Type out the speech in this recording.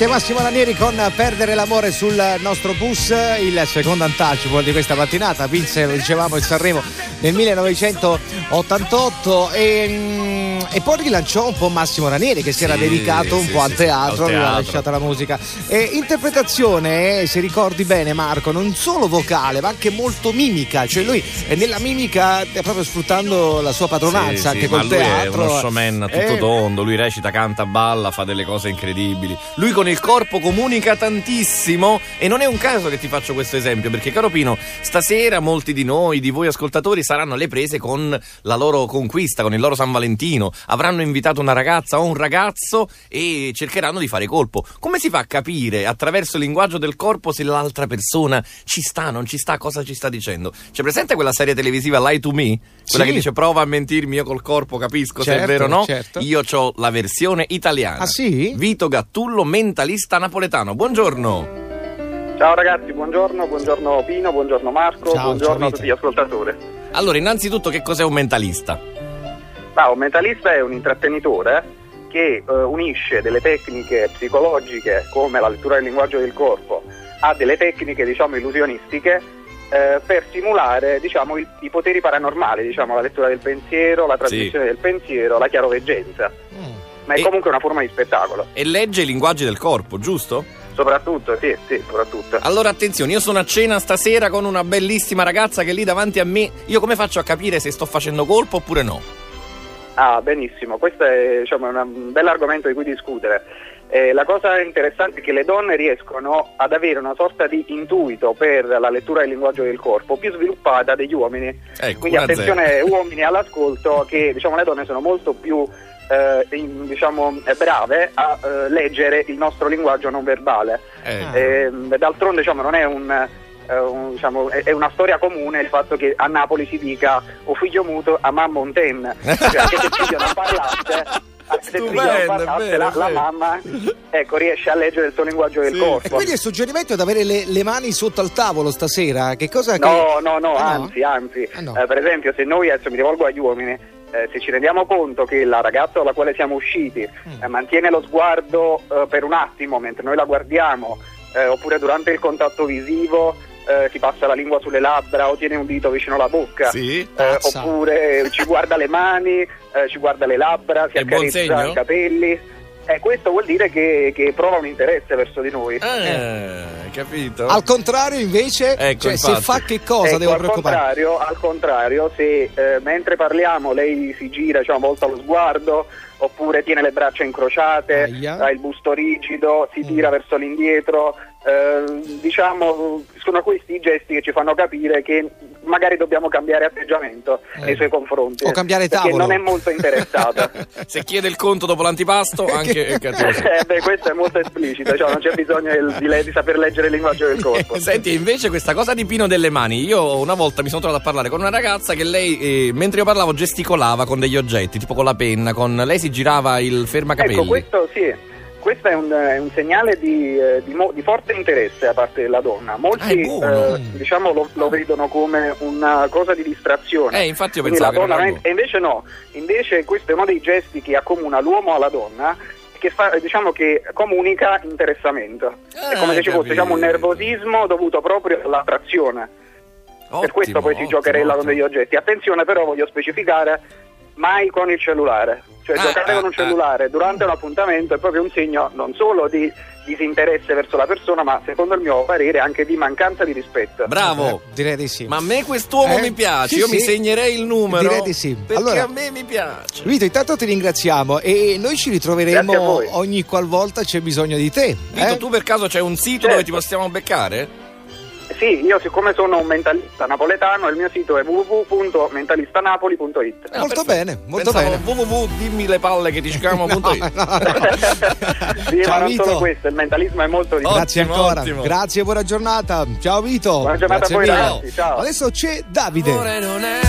Anche Massimo Ranieri con Perdere l'amore sul nostro bus, il secondo untouchable di questa mattinata, vinse, lo dicevamo, il Sanremo nel 1988 e, mm, e poi rilanciò un po' Massimo Ranieri che si era dedicato un po' al teatro, al aveva lasciato la musica. E interpretazione, eh, se ricordi bene Marco, non solo vocale ma anche molto mimica, cioè lui è nella mimica eh, proprio sfruttando la sua padronanza anche col lui teatro. è uno showman a tutto Eh, tondo, lui recita, canta, balla, fa delle cose incredibili. Lui con il corpo comunica tantissimo e non è un caso che ti faccio questo esempio, perché caro Pino, stasera molti di noi, di voi ascoltatori, saranno alle prese con la loro conquista, con il loro San Valentino. Avranno invitato una ragazza o un ragazzo e cercheranno di fare colpo. Come si fa a capire attraverso il linguaggio del corpo se l'altra persona ci sta, non ci sta, cosa ci sta dicendo? C'è presente quella serie televisiva Lie to Me? Quella Sì. che dice prova a mentirmi, io col corpo capisco se è Certo, vero o no. certo. Io ho la versione italiana. Ah, sì? Vito Gattullo, mentalista napoletano. Buongiorno. Ciao ragazzi, buongiorno, buongiorno Pino, buongiorno Marco, Ciao, buongiorno ciao, a tutti gli ascoltatori. Allora, innanzitutto, che cos'è un mentalista? Ah, un mentalista è un intrattenitore che eh, unisce delle tecniche psicologiche come la lettura del linguaggio del corpo a delle tecniche diciamo illusionistiche eh, per simulare diciamo, il- i poteri paranormali, diciamo, la lettura del pensiero, la trasmissione del pensiero, la chiaroveggenza. mm. Ma è E- comunque una forma di spettacolo, E legge i linguaggi del corpo, giusto? soprattutto, sì, sì, soprattutto. Allora, attenzione, io sono a cena stasera con una bellissima ragazza che è lì davanti a me. Io come faccio a capire se sto facendo colpo oppure no? Ah, benissimo, questo è diciamo, un bell'argomento di cui discutere. Eh, la cosa interessante è che le donne riescono ad avere una sorta di intuito per la lettura del linguaggio del corpo più sviluppata degli uomini. Ecco, Quindi attenzione uomini all'ascolto che diciamo, le donne sono molto più eh, in- diciamo, eh, brave a eh, leggere il nostro linguaggio non verbale. Eh, Ehm, d'altronde diciamo, non è un, un- diciamo, è, è una storia comune il fatto che a Napoli si dica o figlio muto a mamma un ten. Cioè, anche se il figlio non parlasse, Stupendo, è vero, la, la mamma ecco, riesce a leggere il suo linguaggio del Sì. E corpo. quindi il suggerimento è di avere le, le mani sotto al tavolo stasera. Che cosa che- No, no, no, Ah, no? anzi, anzi. Ah, no. Eh, per esempio, se noi adesso mi rivolgo agli uomini, eh, se ci rendiamo conto che la ragazza con la quale siamo usciti Mm. eh, mantiene lo sguardo eh, per un attimo mentre noi la guardiamo, eh, oppure durante il contatto visivo eh, si passa la lingua sulle labbra o tiene un dito vicino alla bocca. sì. eh, oppure ci guarda le mani, eh, ci guarda le labbra, si accarezza i capelli. Eh, questo vuol dire che, che prova un interesse verso di noi. Eh, capito? Al contrario, invece, Ecco, cioè, se fa che cosa Ecco, devo al preoccupare? contrario, al contrario, se eh, mentre parliamo lei si gira, diciamo, volta lo sguardo, oppure tiene le braccia incrociate, Aia. ha il busto rigido, si Mm. tira verso l'indietro, eh, diciamo, sono questi i gesti che ci fanno capire che magari dobbiamo cambiare atteggiamento Eh. nei suoi confronti. O cambiare perché tavolo. non è molto interessata. Se chiede il conto dopo l'antipasto, anche è cattivo. eh, beh, questo è molto esplicito, cioè non c'è bisogno del- di, le- di saper leggere il linguaggio del corpo. Senti, invece questa cosa di Pino delle mani, io una volta mi sono trovato a parlare con una ragazza che lei, eh, mentre io parlavo, gesticolava con degli oggetti, tipo con la penna, con... lei si girava il fermacapelli. Ecco, questo sì. Questo è un, è un segnale di, eh, di mo- di forte interesse da parte della donna. Ah, è Molti buono. eh, diciamo, lo, lo vedono come una cosa di distrazione. Eh, infatti io Quindi pensavo la che non è- e invece no, invece questo è uno dei gesti che accomuna l'uomo alla donna che fa, diciamo che comunica interessamento. è Ah, come se ci fosse diciamo, un nervosismo dovuto proprio all'attrazione. per questo poi si ottimo, giocherella con ottimo. degli oggetti. Attenzione però voglio specificare mai con il cellulare. Cioè Ah, giocare ah, con un cellulare durante un appuntamento è proprio un segno non solo di disinteresse verso la persona, ma secondo il mio parere anche di mancanza di rispetto. Bravo. Eh, direi di sì. Ma a me quest'uomo Eh, mi piace, sì, io sì. mi segnerei il numero. Direi di sì. Perché Allora- a me mi piace. Vito, intanto ti ringraziamo e noi ci ritroveremo ogni qualvolta c'è bisogno di te. Vito, eh? tu per caso c'è un sito Certo. dove ti possiamo beccare? Sì, io siccome sono un mentalista napoletano, il mio sito è www.mentalistanapoli.it. Ah, Molto perfetto. bene, molto Pensavo bene. www dimmi le palle che ti scamano.it. No, no, no. sì, Ciao ma non Vito. solo questo, il mentalismo è molto di Oh, Grazie Ottimo, ancora. ottimo. Grazie, buona giornata. Ciao Vito. Buona giornata Grazie a voi mille. ragazzi, ciao. Adesso c'è Davide. Amore non è